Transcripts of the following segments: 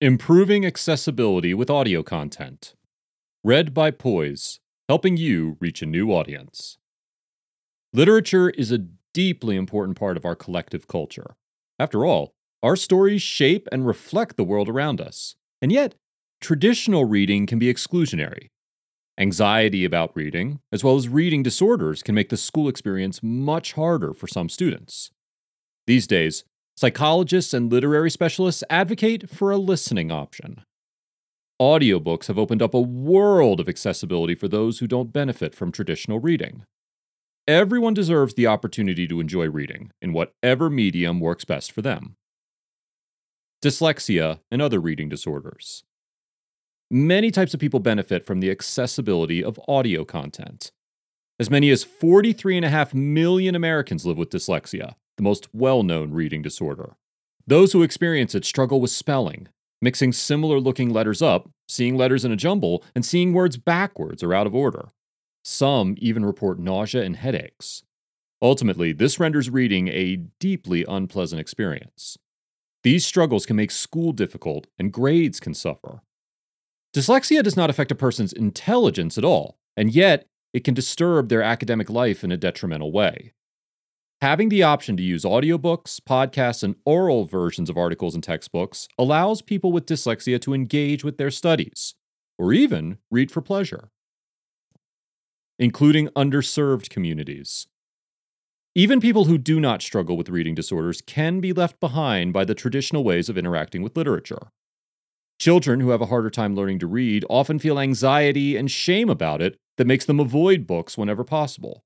Improving Accessibility with Audio Content. Read by Poise, helping you reach a new audience. Literature is a deeply important part of our collective culture. After all, our stories shape and reflect the world around us. And yet, traditional reading can be exclusionary. Anxiety about reading, as well as reading disorders, can make the school experience much harder for some students. These days, Psychologists and literary specialists advocate for a listening option. Audiobooks have opened up a world of accessibility for those who don't benefit from traditional reading. Everyone deserves the opportunity to enjoy reading in whatever medium works best for them. Dyslexia and other reading disorders. Many types of people benefit from the accessibility of audio content. As many as 43.5 million Americans live with dyslexia, the most well known reading disorder. Those who experience it struggle with spelling, mixing similar looking letters up, seeing letters in a jumble, and seeing words backwards or out of order. Some even report nausea and headaches. Ultimately, this renders reading a deeply unpleasant experience. These struggles can make school difficult, and grades can suffer. Dyslexia does not affect a person's intelligence at all, and yet it can disturb their academic life in a detrimental way. Having the option to use audiobooks, podcasts, and oral versions of articles and textbooks allows people with dyslexia to engage with their studies, or even read for pleasure. Including underserved communities. Even people who do not struggle with reading disorders can be left behind by the traditional ways of interacting with literature. Children who have a harder time learning to read often feel anxiety and shame about it that makes them avoid books whenever possible.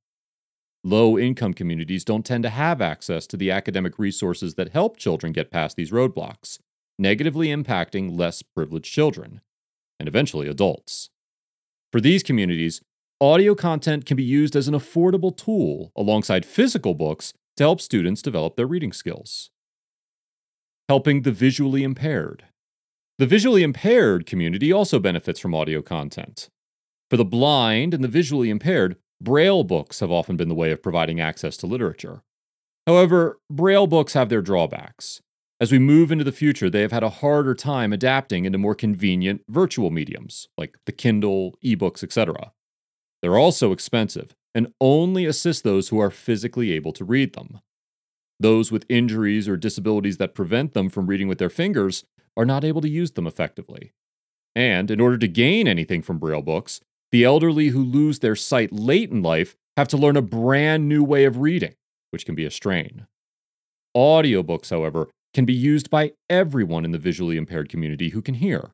Low income communities don't tend to have access to the academic resources that help children get past these roadblocks, negatively impacting less privileged children, and eventually adults. For these communities, audio content can be used as an affordable tool alongside physical books to help students develop their reading skills. Helping the visually impaired. The visually impaired community also benefits from audio content. For the blind and the visually impaired, Braille books have often been the way of providing access to literature. However, Braille books have their drawbacks. As we move into the future, they have had a harder time adapting into more convenient virtual mediums, like the Kindle, ebooks, etc. They're also expensive and only assist those who are physically able to read them. Those with injuries or disabilities that prevent them from reading with their fingers are not able to use them effectively. And in order to gain anything from Braille books, the elderly who lose their sight late in life have to learn a brand new way of reading, which can be a strain. Audiobooks, however, can be used by everyone in the visually impaired community who can hear.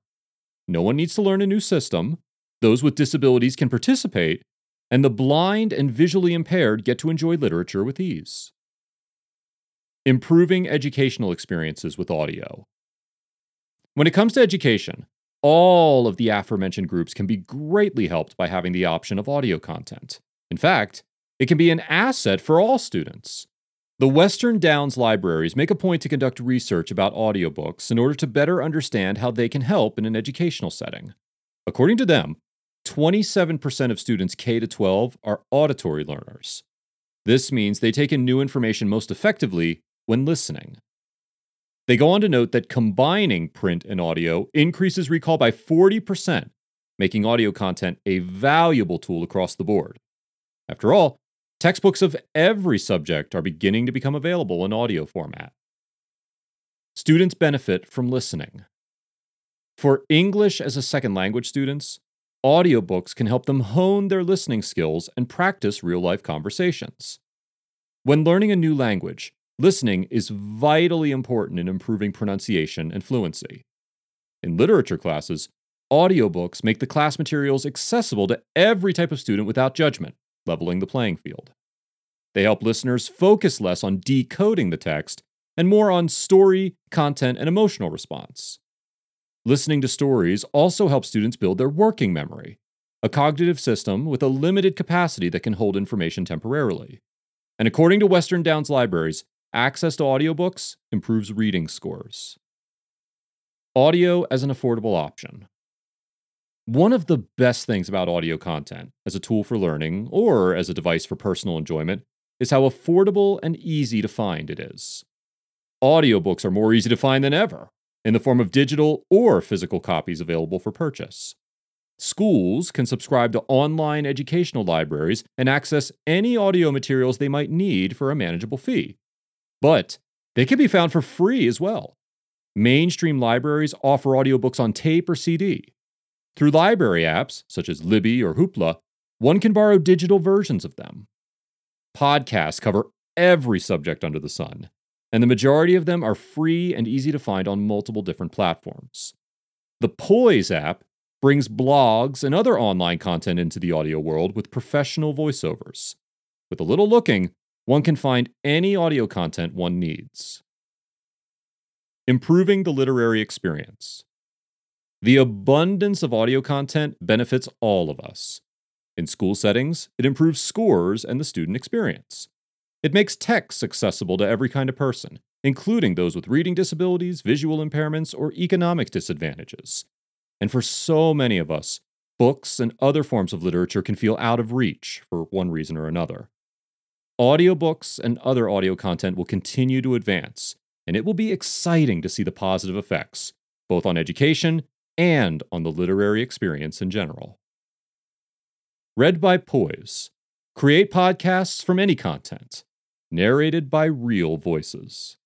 No one needs to learn a new system. Those with disabilities can participate, and the blind and visually impaired get to enjoy literature with ease. Improving educational experiences with audio. When it comes to education, all of the aforementioned groups can be greatly helped by having the option of audio content. In fact, it can be an asset for all students. The Western Downs libraries make a point to conduct research about audiobooks in order to better understand how they can help in an educational setting. According to them, 27% of students K 12 are auditory learners. This means they take in new information most effectively when listening. They go on to note that combining print and audio increases recall by 40%, making audio content a valuable tool across the board. After all, textbooks of every subject are beginning to become available in audio format. Students benefit from listening. For English as a second language students, audiobooks can help them hone their listening skills and practice real life conversations. When learning a new language, Listening is vitally important in improving pronunciation and fluency. In literature classes, audiobooks make the class materials accessible to every type of student without judgment, leveling the playing field. They help listeners focus less on decoding the text and more on story, content, and emotional response. Listening to stories also helps students build their working memory, a cognitive system with a limited capacity that can hold information temporarily. And according to Western Downs Libraries, Access to audiobooks improves reading scores. Audio as an affordable option. One of the best things about audio content as a tool for learning or as a device for personal enjoyment is how affordable and easy to find it is. Audiobooks are more easy to find than ever. in the form of digital or physical copies available for purchase. Schools can subscribe to online educational libraries and access any audio materials they might need for a manageable fee. But they can be found for free as well. Mainstream libraries offer audiobooks on tape or CD. Through library apps, such as Libby or Hoopla, one can borrow digital versions of them. Podcasts cover every subject under the sun, and the majority of them are free and easy to find on multiple different platforms. The Poise app brings blogs and other online content into the audio world with professional voiceovers. With a little looking, one can find any audio content one needs. Improving the literary experience. The abundance of audio content benefits all of us. In school settings, it improves scores and the student experience. It makes text accessible to every kind of person, including those with reading disabilities, visual impairments, or economic disadvantages. And for so many of us, books and other forms of literature can feel out of reach for one reason or another. Audiobooks and other audio content will continue to advance, and it will be exciting to see the positive effects, both on education and on the literary experience in general. Read by Poise. Create podcasts from any content. Narrated by real voices.